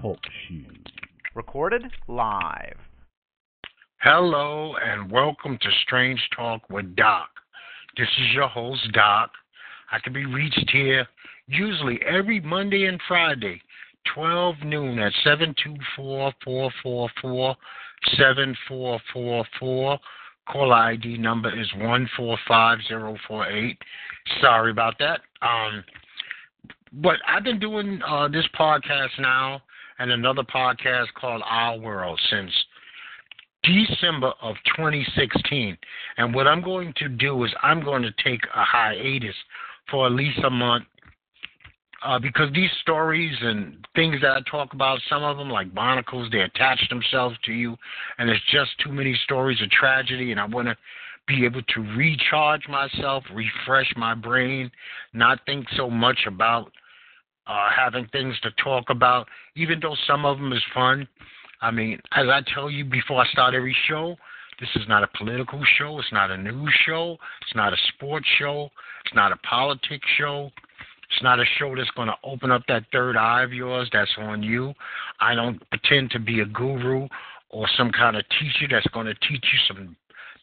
Talk Show. Recorded live. Hello and welcome to Strange Talk with Doc. This is your host, Doc. I can be reached here usually every Monday and Friday, 12 noon at 724 444 7444. Call ID number is 145048. Sorry about that. Um, but I've been doing uh, this podcast now and another podcast called Our World since December of 2016. And what I'm going to do is I'm going to take a hiatus for at least a month uh, because these stories and things that I talk about, some of them like barnacles, they attach themselves to you, and there's just too many stories of tragedy, and I want to be able to recharge myself, refresh my brain, not think so much about uh, having things to talk about, even though some of them is fun. I mean, as I tell you before I start every show, this is not a political show. It's not a news show. It's not a sports show. It's not a politics show. It's not a show that's going to open up that third eye of yours. That's on you. I don't pretend to be a guru or some kind of teacher that's going to teach you some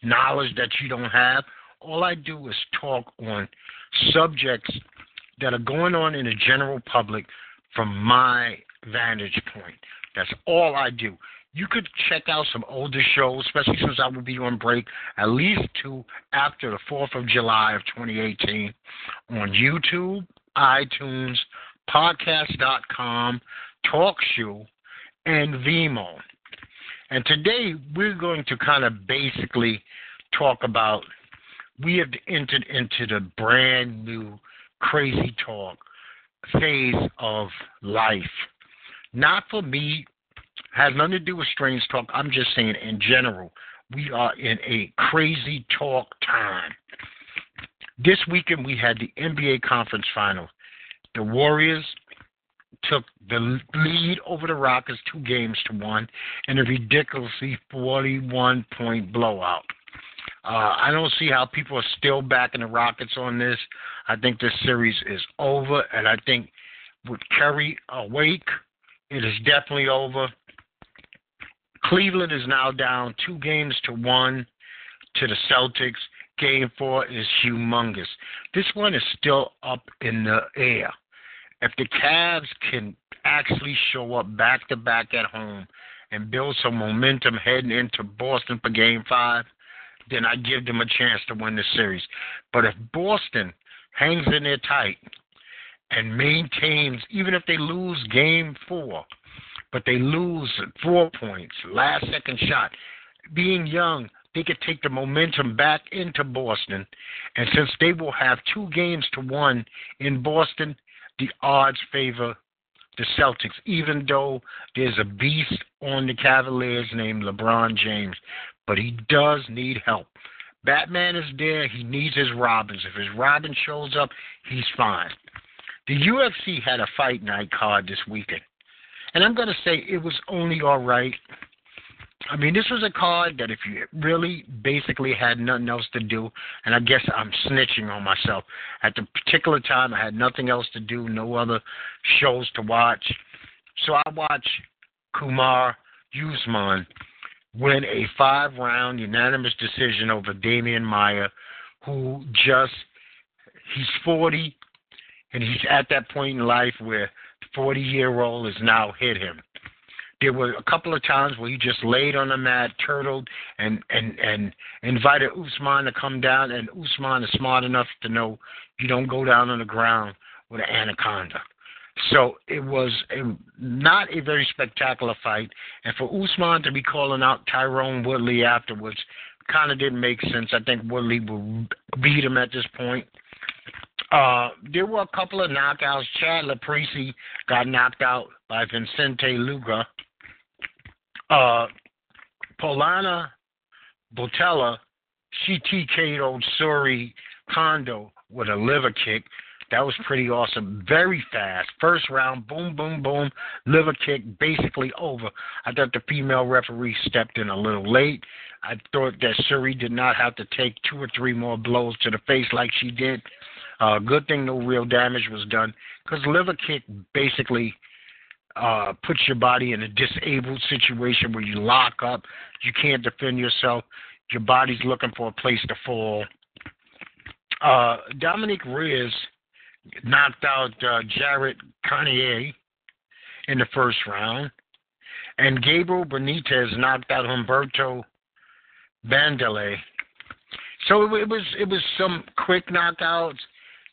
knowledge that you don't have. All I do is talk on subjects that are going on in the general public from my vantage point. That's all I do. You could check out some older shows, especially since I will be on break at least two after the 4th of July of 2018 on YouTube, iTunes, podcast.com, TalkShoe, and Vimeo. And today we're going to kind of basically talk about we have entered into the brand new crazy talk phase of life. Not for me, has nothing to do with strange talk. I'm just saying in general, we are in a crazy talk time. This weekend we had the NBA conference final. The Warriors took the lead over the Rockets two games to one in a ridiculously 41 point blowout. Uh, I don't see how people are still backing the Rockets on this. I think this series is over, and I think with Curry awake, it is definitely over. Cleveland is now down two games to one to the Celtics. Game four is humongous. This one is still up in the air. If the Cavs can actually show up back to back at home and build some momentum heading into Boston for game five, then I give them a chance to win the series. But if Boston hangs in there tight and maintains, even if they lose game four, but they lose four points, last second shot, being young, they could take the momentum back into Boston. And since they will have two games to one in Boston, the odds favor the Celtics, even though there's a beast on the Cavaliers named LeBron James but he does need help. Batman is there. He needs his Robins. If his Robin shows up, he's fine. The UFC had a fight night card this weekend. And I'm going to say it was only all right. I mean, this was a card that if you really basically had nothing else to do, and I guess I'm snitching on myself. At the particular time, I had nothing else to do, no other shows to watch. So I watched Kamaru Usman win a five round unanimous decision over Demian Maia, who just, he's 40, and he's at that point in life where the 40 year old has now hit him. There were a couple of times where he just laid on the mat, turtled, and, and, and invited Usman to come down, and Usman is smart enough to know you don't go down on the ground with an anaconda. So it was a, not a very spectacular fight. And for Usman to be calling out Tyron Woodley afterwards kind of didn't make sense. I think Woodley will beat him at this point. Uh, there were a couple of knockouts. Chad Laprise got knocked out by Vincente Luque. Uh, Poliana Botelho, she TK'd Syuri Kondo with a liver kick. That was pretty awesome. Very fast. First round, boom, boom, boom, liver kick, basically over. I thought the female referee stepped in a little late. I thought that Syuri did not have to take two or three more blows to the face like she did. Uh, good thing no real damage was done because liver kick basically uh, puts your body in a disabled situation where you lock up, you can't defend yourself, your body's looking for a place to fall. Uh, Dominic Reyes knocked out uh, Jared Cannonier in the first round, and Gabriel Benitez knocked out Humberto Bandenay. So it, it was it was some quick knockouts.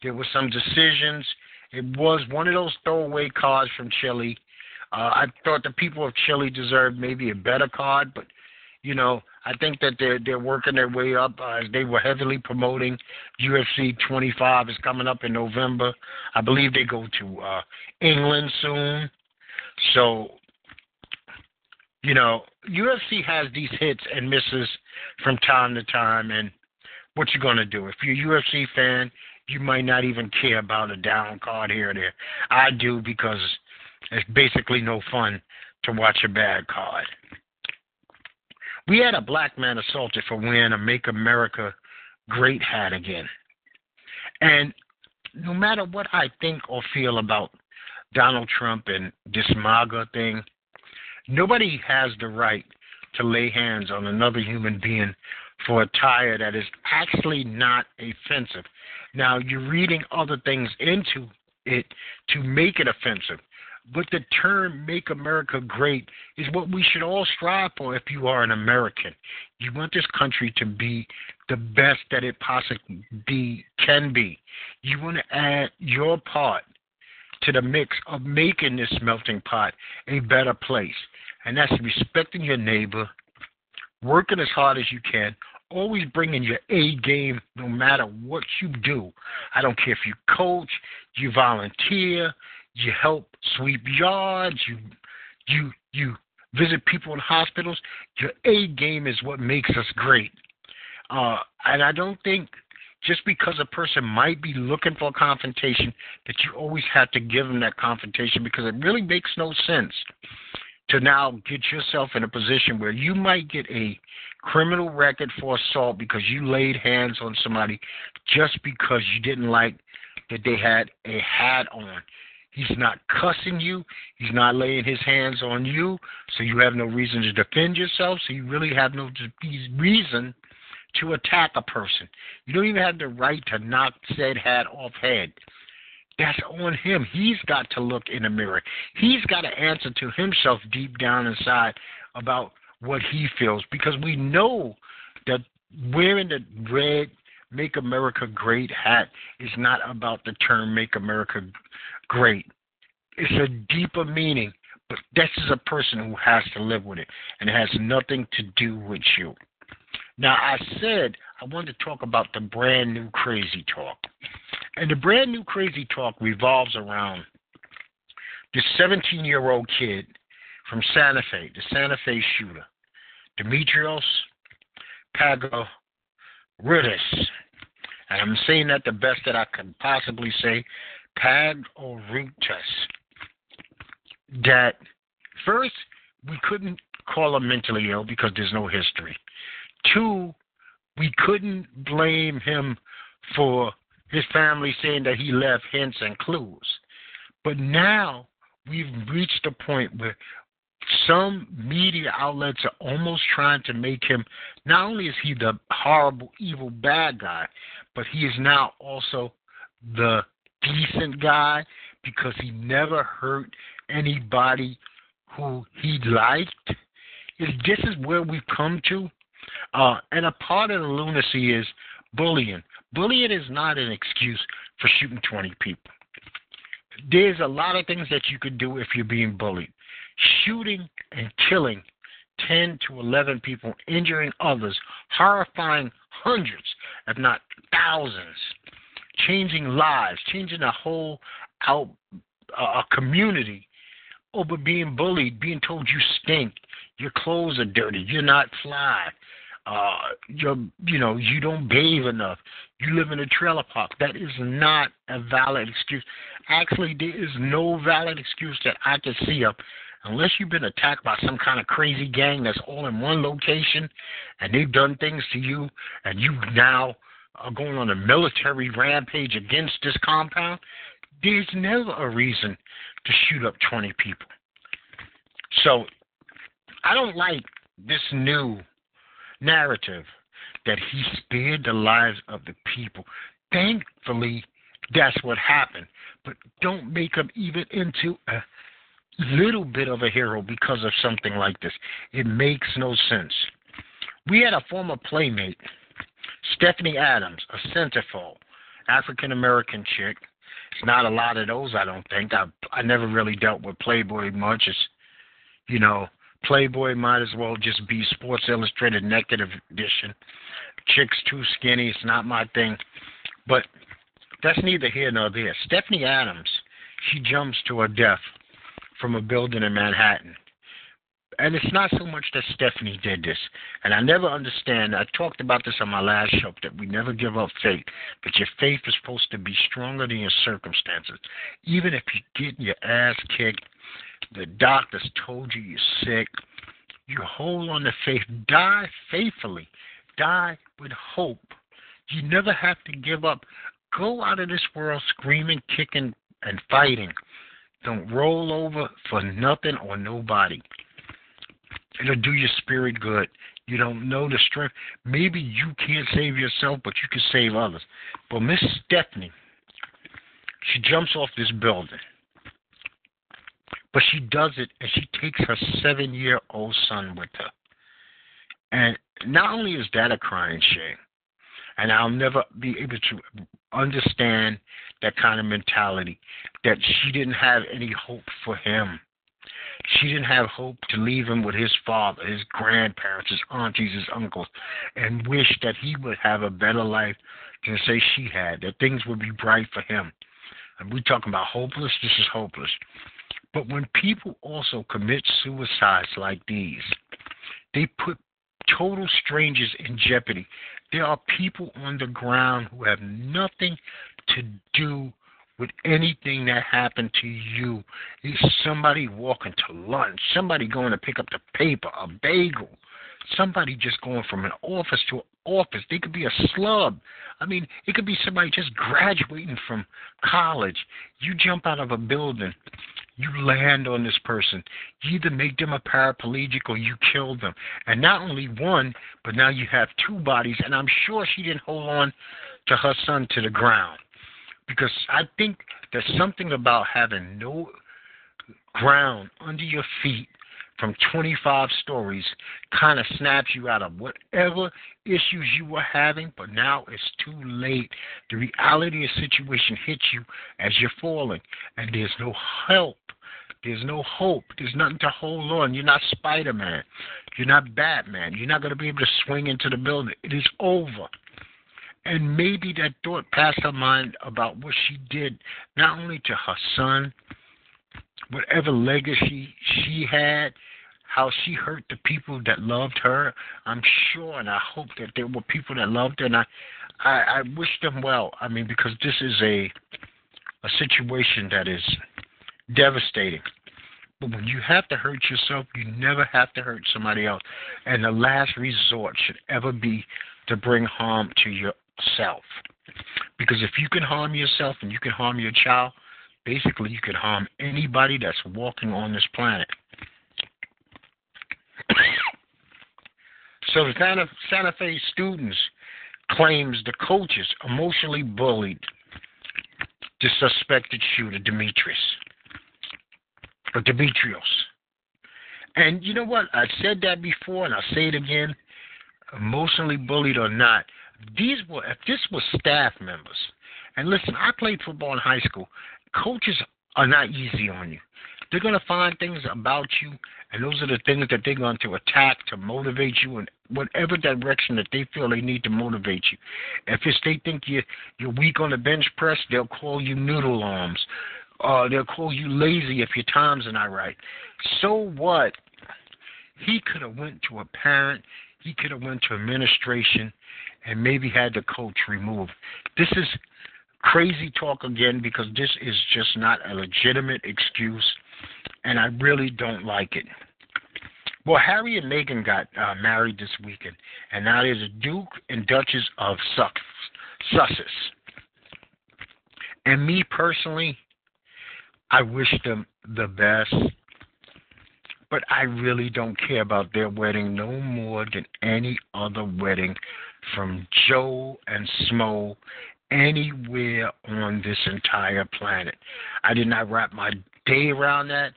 There were some decisions. It was one of those throwaway cards from Chile. Uh, I thought the people of Chile deserved maybe a better card, but you know I think that they're they're working their way up. Uh, they were heavily promoting UFC 25 is coming up in November. I believe they go to uh, England soon. So you know UFC has these hits and misses from time to time, and what you gonna do? If you're a UFC fan, you might not even care about a down card here or there. I do because it's basically no fun to watch a bad card. We had a black man assaulted for wearing a Make America Great hat again. And no matter what I think or feel about Donald Trump and this MAGA thing, nobody has the right to lay hands on another human being for a tire that is actually not offensive. Now, you're reading other things into it to make it offensive. But the term make America great is what we should all strive for if you are an American. You want this country to be the best that it possibly be, can be. You want to add your part to the mix of making this melting pot a better place. And that's respecting your neighbor, working as hard as you can, always bringing your A game no matter what you do. I don't care if you coach, you volunteer, you help sweep yards, you you you visit people in hospitals. Your A game is what makes us great. Uh, and I don't think just because a person might be looking for a confrontation that you always have to give them that confrontation because it really makes no sense to now get yourself in a position where you might get a criminal record for assault because you laid hands on somebody just because you didn't like that they had a hat on. He's not cussing you. He's not laying his hands on you. So you have no reason to defend yourself. So you really have no reason to attack a person. You don't even have the right to knock said hat off head. That's on him. He's got to look in the mirror. He's got to answer to himself deep down inside about what he feels because we know that wearing the red Make America Great hat is not about the term Make America Great. It's a deeper meaning, but this is a person who has to live with it, and it has nothing to do with you. Now, I said I wanted to talk about the brand new crazy talk. And the brand new crazy talk revolves around this 17 year old kid from Santa Fe, the Santa Fe shooter. Demetrios Pagoritis. And I'm saying that the best that I can possibly say, Pagoritis. That first, we couldn't call him mentally ill because there's no history. Two, we couldn't blame him for his family saying that he left hints and clues. But now we've reached a point where some media outlets are almost trying to make him not only is he the horrible, evil, bad guy, but he is now also the decent guy because he never hurt anybody who he liked. This is where we've come to. Uh, and a part of the lunacy is bullying. Bullying is not an excuse for shooting 20 people. There's a lot of things that you could do if you're being bullied shooting and killing 10 to 11 people, injuring others, horrifying hundreds, if not thousands, changing lives, changing a whole out uh, a community over being bullied, being told you stink, your clothes are dirty, you're not fly, uh, you're you know you don't bathe enough, you live in a trailer park. That is not a valid excuse. Actually, there is no valid excuse that I can see of unless you've been attacked by some kind of crazy gang that's all in one location and they've done things to you and you now are going on a military rampage against this compound, there's never a reason to shoot up 20 people. So I don't like this new narrative that he spared the lives of the people. Thankfully, that's what happened. But don't make him even into a little bit of a hero because of something like this. It makes no sense. We had a former playmate, Stephanie Adams, a centerfold, African American chick. It's not a lot of those, I don't think. I I never really dealt with Playboy much. It's you know, Playboy might as well just be Sports Illustrated Naked Edition. Chicks too skinny, it's not my thing. But that's neither here nor there. Stephanie Adams, she jumps to her death from a building in Manhattan. And it's not so much that Stephanie did this. And I never understand. I talked about this on my last show that we never give up faith. But your faith is supposed to be stronger than your circumstances. Even if you get your ass kicked, the doctors told you you're sick, you hold on to faith. Die faithfully. Die with hope. You never have to give up. Go out of this world screaming, kicking, and fighting. Don't roll over for nothing or nobody. It'll do your spirit good. You don't know the strength. Maybe you can't save yourself, but you can save others. But Miss Stephanie, she jumps off this building. But she does it, and she takes her seven year old son with her. And not only is that a crying shame, and I'll never be able to understand that kind of mentality that she didn't have any hope for him. She didn't have hope to leave him with his father, his grandparents, his aunties, his uncles, and wish that he would have a better life than say she had, that things would be bright for him. And we talking about hopeless, this is hopeless. But when people also commit suicides like these, they put total strangers in jeopardy. There are people on the ground who have nothing to do with anything that happened to you. It's somebody walking to lunch, somebody going to pick up the paper, a bagel, somebody just going from an office to an office. They could be a slub. I mean, it could be somebody just graduating from college. You jump out of a building, you land on this person. You either make them a paraplegic or you kill them. And not only one, but now you have two bodies. And I'm sure she didn't hold on to her son to the ground because I think there's something about having no ground under your feet from 25 stories kind of snaps you out of whatever issues you were having, but now it's too late. The reality of the situation hits you as you're falling, and there's no help. There's no hope. There's nothing to hold on. You're not Spider Man. You're not Batman. You're not going to be able to swing into the building. It is over. And maybe that thought passed her mind about what she did, not only to her son, whatever legacy she had, how she hurt the people that loved her. I'm sure, and I hope that there were people that loved her, and I, I, I wish them well. I mean, because this is a, a situation that is devastating. But when you have to hurt yourself, you never have to hurt somebody else. And the last resort should ever be to bring harm to your self. Because if you can harm yourself and you can harm your child, basically you can harm anybody that's walking on this planet. so the Santa, Santa Fe students claims the coaches emotionally bullied the suspected shooter, Demetrius. Or Demetrios. And you know what? I said that before and I'll say it again. Emotionally bullied or not, these were if this was staff members, and listen, I played football in high school. Coaches are not easy on you. They're going to find things about you, and those are the things that they're going to attack to motivate you in whatever direction that they feel they need to motivate you. If it's they think you're you're weak on the bench press, they'll call you noodle arms. Uh, they'll call you lazy if your times are not right. So what? He could have went to a parent. He could have went to administration and maybe had the coach removed. This is crazy talk again because this is just not a legitimate excuse, and I really don't like it. Well, Harry and Meghan got uh, married this weekend, and now there's a Duke and Duchess of Sussex. And me personally, I wish them the best. but I really don't care about their wedding no more than any other wedding from Joe and Smo anywhere on this entire planet. I did not wrap my day around that.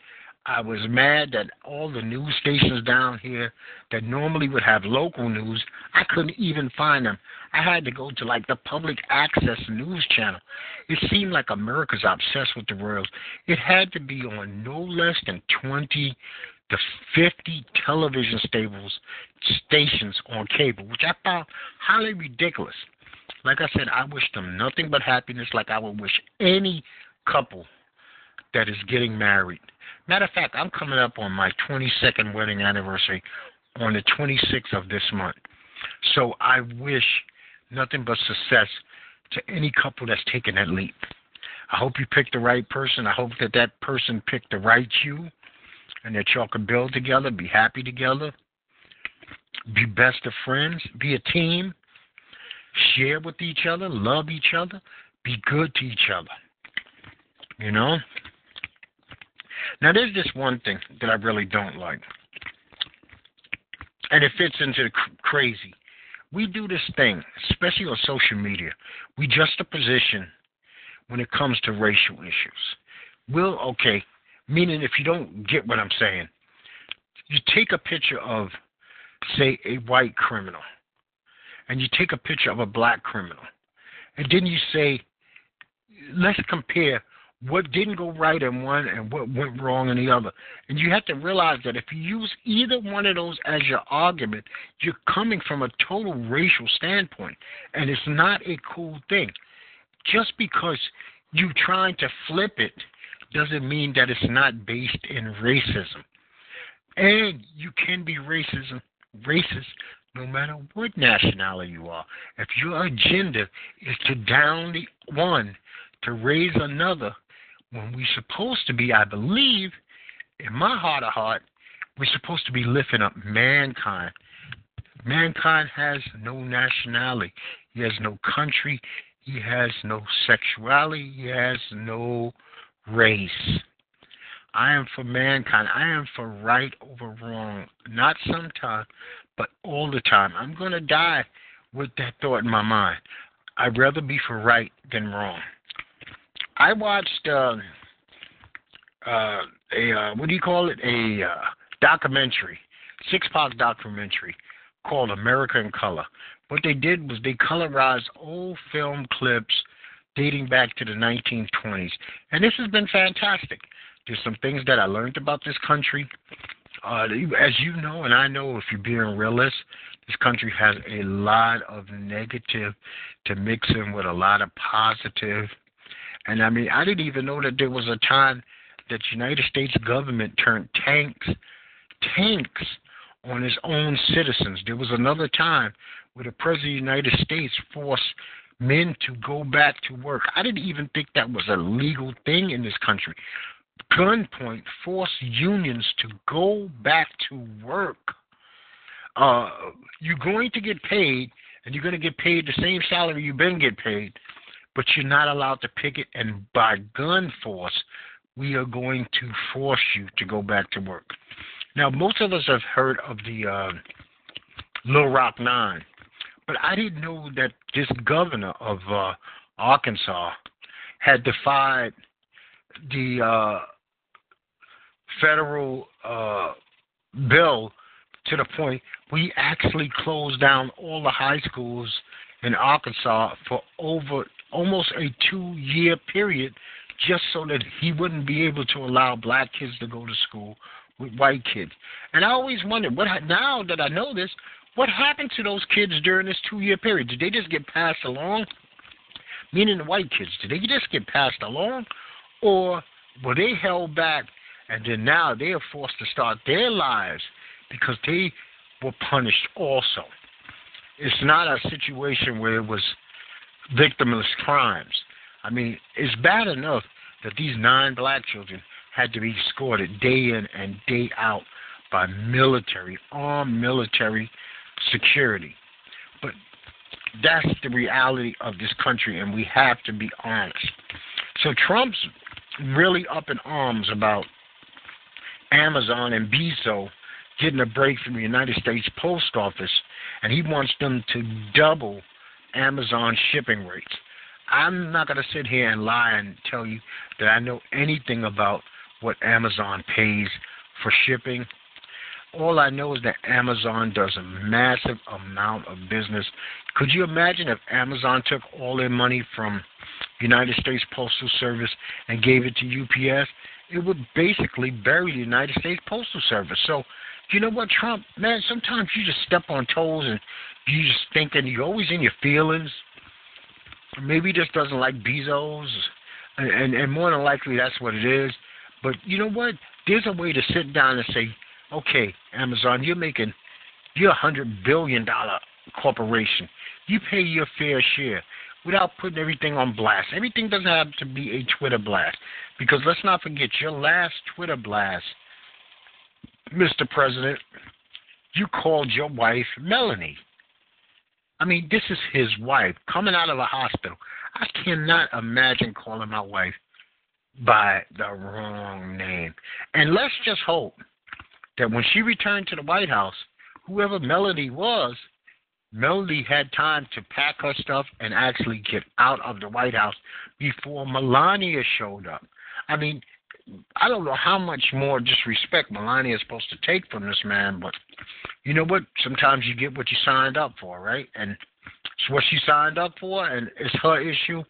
I was mad that all the news stations down here that normally would have local news, I couldn't even find them. I had to go to like the public access news channel. It seemed like America's obsessed with the royals. It had to be on no less than 20 to 50 television stables, stations on cable, which I found highly ridiculous. Like I said, I wish them nothing but happiness, like I would wish any couple that is getting married Matter of fact, I'm coming up on my 22nd wedding anniversary on the 26th of this month. So I wish nothing but success to any couple that's taking that leap. I hope you picked the right person. I hope that that person picked the right you and that y'all can build together, be happy together, be best of friends, be a team, share with each other, love each other, be good to each other. You know? Now, there's just one thing that I really don't like, and it fits into the cr- crazy. We do this thing, especially on social media. We juxtaposition when it comes to racial issues. We'll, okay, meaning if you don't get what I'm saying, you take a picture of, say, a white criminal, and you take a picture of a black criminal, and then you say, let's compare what didn't go right in one and what went wrong in the other. And you have to realize that if you use either one of those as your argument, you're coming from a total racial standpoint. And it's not a cool thing. Just because you're trying to flip it doesn't mean that it's not based in racism. And you can be racism racist no matter what nationality you are. If your agenda is to down the one to raise another, when we're supposed to be, I believe, in my heart of heart, we're supposed to be lifting up mankind. Mankind has no nationality. He has no country. He has no sexuality. He has no race. I am for mankind. I am for right over wrong. Not sometimes, but all the time. I'm going to die with that thought in my mind. I'd rather be for right than wrong. I watched uh, uh, a uh, what do you call it? A uh, documentary, six part documentary called America in Color. What they did was they colorized old film clips dating back to the 1920s, and this has been fantastic. There's some things that I learned about this country. Uh, as you know, and I know if you're being realist, this country has a lot of negative to mix in with a lot of positive. and I mean, I didn't even know that there was a time that United States government turned tanks, tanks on its own citizens. There was another time where the President of the United States forced men to go back to work. I didn't even think that was a legal thing in this country. Gunpoint forced unions to go back to work. Uh, you're going to get paid, and you're going to get paid the same salary you've been getting paid but you're not allowed to picket. And by gun force, we are going to force you to go back to work. Now, most of us have heard of the uh, Little Rock Nine, but I didn't know that this governor of uh, Arkansas had defied the uh, federal uh, bill to the point we actually closed down all the high schools in Arkansas for over almost a two year period just so that he wouldn't be able to allow black kids to go to school with white kids. And I always wondered what now that I know this, what happened to those kids during this two year period? Did they just get passed along? Meaning the white kids, did they just get passed along? Or were they held back and then now they are forced to start their lives because they were punished also? It's not a situation where it was victimless crimes. I mean, it's bad enough that these nine black children had to be escorted day in and day out by military, armed military security. But that's the reality of this country, and we have to be honest. So Trump's really up in arms about Amazon and Bezos getting a break from the United States Post Office, and he wants them to double Amazon shipping rates. I'm not going to sit here and lie and tell you that I know anything about what Amazon pays for shipping. All I know is that Amazon does a massive amount of business. Could you imagine if Amazon took all their money from United States Postal Service and gave it to UPS? It would basically bury the United States Postal Service. So, you know what, Trump, man, sometimes you just step on toes and you just thinking you're always in your feelings. Maybe he just doesn't like Bezos, and, and and more than likely that's what it is. But you know what? There's a way to sit down and say, okay, Amazon, you're making, you're a hundred billion dollar corporation. You pay your fair share without putting everything on blast. Everything doesn't have to be a Twitter blast. Because let's not forget your last Twitter blast, Mr. President, you called your wife Melanie. I mean, this is his wife coming out of a hospital. I cannot imagine calling my wife by the wrong name. And let's just hope that when she returned to the White House, whoever Melody was, Melody had time to pack her stuff and actually get out of the White House before Melania showed up. I mean, I don't know how much more disrespect Melania is supposed to take from this man, but you know what? Sometimes you get what you signed up for, right? And it's what she signed up for, and it's her issue.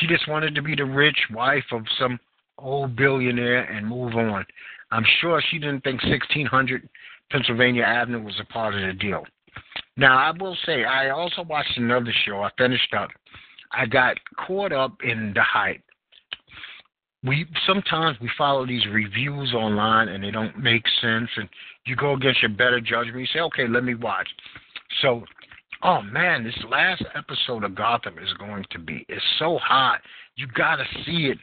She just wanted to be the rich wife of some old billionaire and move on. I'm sure she didn't think 1600 Pennsylvania Avenue was a part of the deal. Now, I will say, I also watched another show. I finished up. I got caught up in the hype. We sometimes we follow these reviews online and they don't make sense, and you go against your better judgment. You say, "Okay, let me watch." So, oh man, this last episode of Gotham is going to be it's so hot. You got to see it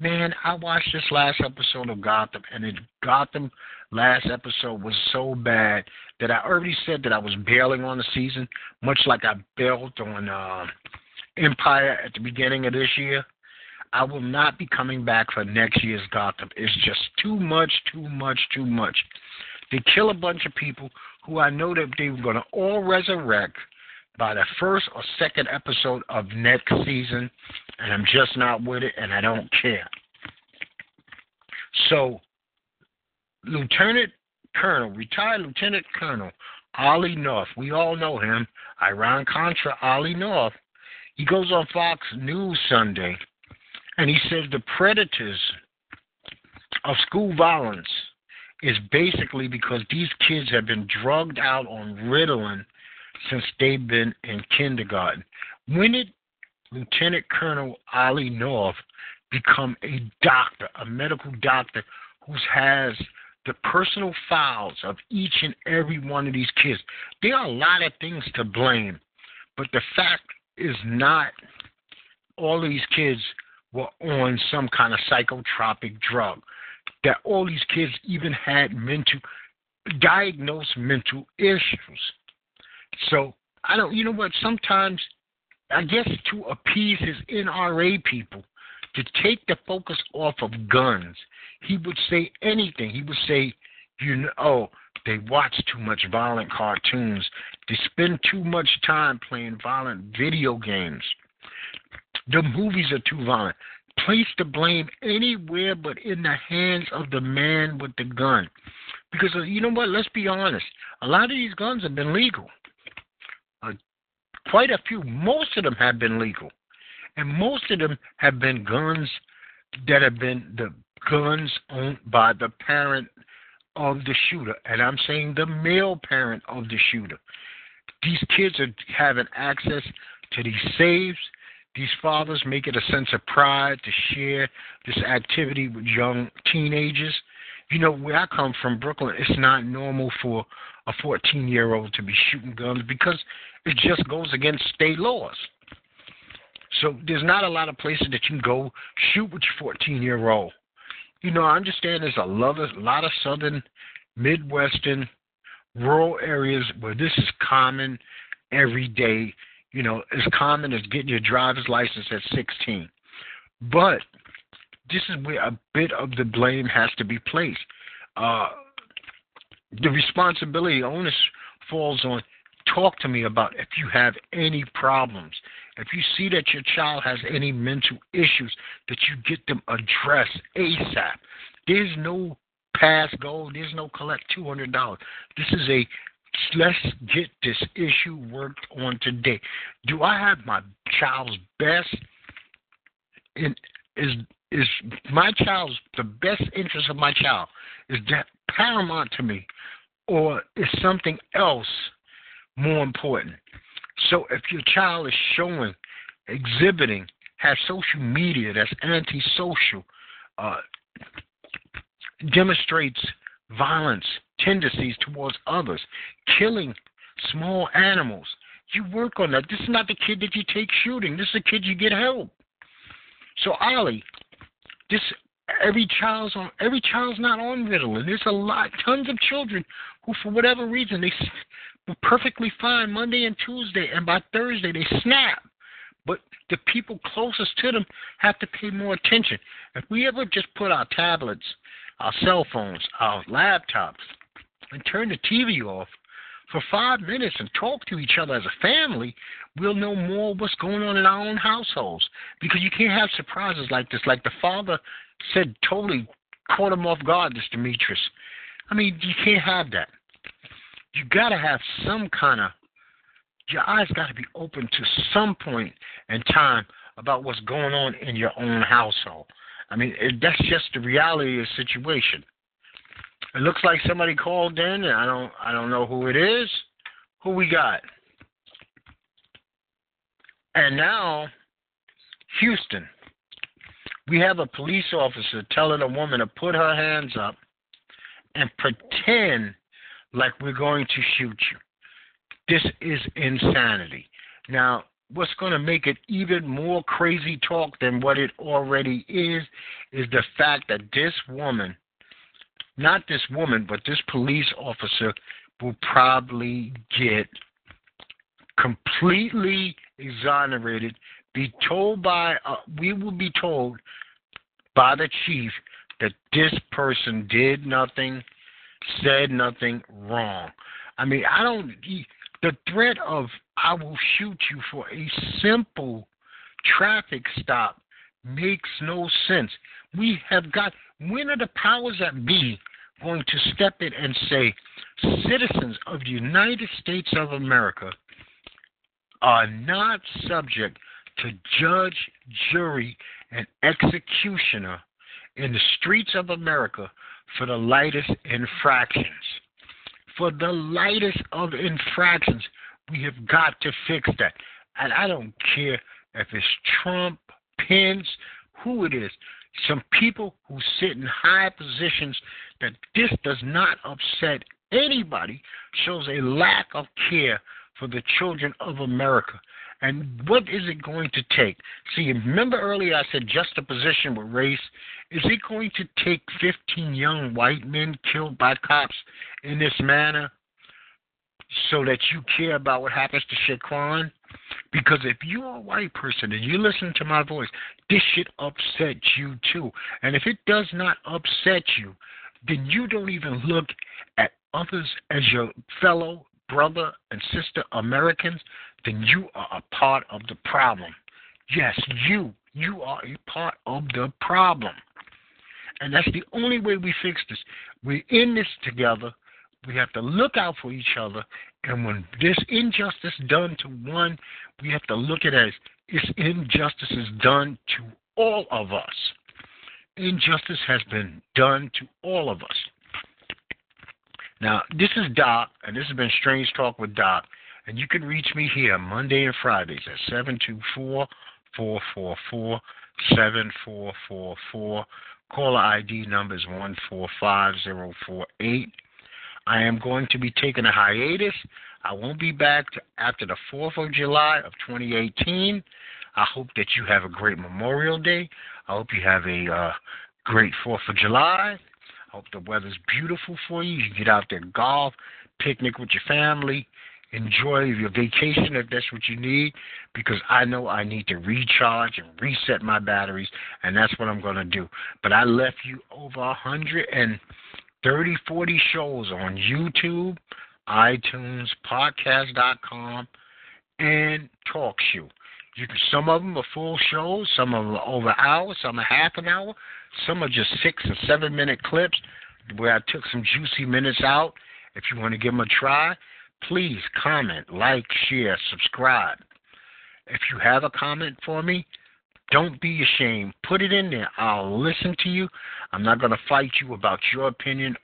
Man, I watched this last episode of Gotham, and the Gotham last episode was so bad that I already said that I was bailing on the season, much like I bailed on uh, Empire at the beginning of this year. I will not be coming back for next year's Gotham. It's just too much, too much, too much. They kill a bunch of people who I know that they were going to all resurrect by the first or second episode of next season, and I'm just not with it, and I don't care. So, Lieutenant Colonel, retired Lieutenant Colonel Ollie North, we all know him, Iran Contra Ollie North. He goes on Fox News Sunday, and he says the predators of school violence is basically because these kids have been drugged out on Ritalin since they've been in kindergarten. When did Lieutenant Colonel Ollie North become a doctor, a medical doctor who has the personal files of each and every one of these kids? There are a lot of things to blame, but the fact is not all these kids were on some kind of psychotropic drug. That all these kids even had mental diagnosed mental issues. So I don't, you know what? Sometimes I guess to appease his NRA people, to take the focus off of guns, he would say anything. He would say, you know, oh, they watch too much violent cartoons. They spend too much time playing violent video games. The movies are too violent. Place the blame anywhere but in the hands of the man with the gun. Because uh, you know what? Let's be honest. A lot of these guns have been legal quite a few. Most of them have been legal, and most of them have been guns that have been the guns owned by the parent of the shooter, and I'm saying the male parent of the shooter. These kids are having access to these safes. These fathers make it a sense of pride to share this activity with young teenagers. You know, where I come from, Brooklyn, it's not normal for a 14 year old to be shooting guns because it just goes against state laws. So there's not a lot of places that you can go shoot with your 14 year old. You know, I understand there's a lot of, lot of southern, midwestern, rural areas where this is common every day. You know, as common as getting your driver's license at 16. But this is where a bit of the blame has to be placed. uh, the responsibility, onus falls on talk to me about if you have any problems. If you see that your child has any mental issues, that you get them addressed ASAP. There's no pass go. There's no collect two hundred dollars. This is a let's get this issue worked on today. Do I have my child's best? In, is is my child's the best interest of my child? Is that paramount to me, or is something else more important? So if your child is showing, exhibiting, has social media that's antisocial, uh, demonstrates violence tendencies towards others, killing small animals. You work on that. This is not the kid that you take shooting. This is a kid you get help. So Ollie, this every child's on every child's not on Ritalin. There's a lot, tons of children who, for whatever reason, they were perfectly fine Monday and Tuesday, and by Thursday they snap. But the people closest to them have to pay more attention. If we ever just put our tablets our cell phones, our laptops, and turn the TV off for five minutes and talk to each other as a family, we'll know more what's going on in our own households. Because you can't have surprises like this. Like the father said, totally caught him off guard, this Demetrius. I mean, you can't have that. You got to have some kind of, your eyes got to be open to some point in time about what's going on in your own household. I mean, it, that's just the reality of the situation. It looks like somebody called in, and I don't, I don't know who it is. Who we got? And now, Houston. We have a police officer telling a woman to put her hands up and pretend like we're going to shoot you. This is insanity. Now, what's going to make it even more crazy talk than what it already is is the fact that this woman, not this woman, but this police officer will probably get completely exonerated, be told by, uh, we will be told by the chief that this person did nothing, said nothing wrong. I mean, I don't. The threat of I will shoot you for a simple traffic stop makes no sense. We have got, when are the powers that be going to step in and say, citizens of the United States of America are not subject to judge, jury, and executioner in the streets of America for the lightest infractions? for the lightest of infractions. We have got to fix that. And I don't care if it's Trump, Pence, who it is. Some people who sit in high positions that this does not upset anybody shows a lack of care for the children of America. And what is it going to take? See, remember earlier I said juxtaposition with race. Is it going to take 15 young white men killed by cops in this manner so that you care about what happens to Shaquan? Because if you're a white person and you listen to my voice, this should upset you too. And if it does not upset you, then you don't even look at others as your fellow brother and sister Americans, then you are a part of the problem. Yes, you. You are a part of the problem. And that's the only way we fix this. We're in this together. We have to look out for each other. And when this injustice done to one, we have to look at it as this injustice is done to all of us. Injustice has been done to all of us. Now, this is Doc, and this has been Strange Talk with Doc. And you can reach me here Monday and Fridays at 724 444 7444. Caller ID number is 145048. I am going to be taking a hiatus. I won't be back after the 4th of July of 2018. I hope that you have a great Memorial Day. I hope you have a uh, great 4th of July. Hope the weather's beautiful for you. You get out there, golf, picnic with your family, enjoy your vacation if that's what you need, because I know I need to recharge and reset my batteries, and that's what I'm going to do. But I left you over a hundred and 30, 40 shows on YouTube, iTunes, podcast.com, and TalkShoe. You can, some of them are full shows, some of them are over an hour, some are half an hour, some are just six and seven minute clips where I took some juicy minutes out. If you want to give them a try, please comment, like, share, subscribe. If you have a comment for me, don't be ashamed. Put it in there. I'll listen to you. I'm not going to fight you about your opinion,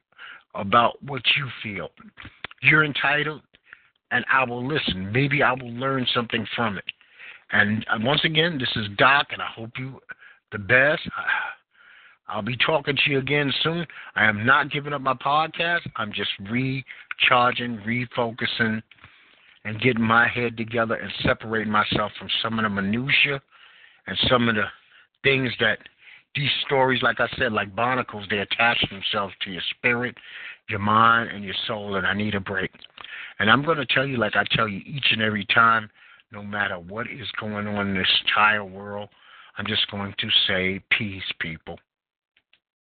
about what you feel. You're entitled, and I will listen. Maybe I will learn something from it. And uh, once again, this is Doc, and I hope you the best. I'll be talking to you again soon. I am not giving up my podcast. I'm just recharging, refocusing, and getting my head together and separating myself from some of the minutia and some of the things that these stories, like I said, like barnacles, they attach themselves to your spirit, your mind, and your soul, and I need a break. And I'm going to tell you, like I tell you each and every time, no matter what is going on in this entire world, I'm just going to say peace, people.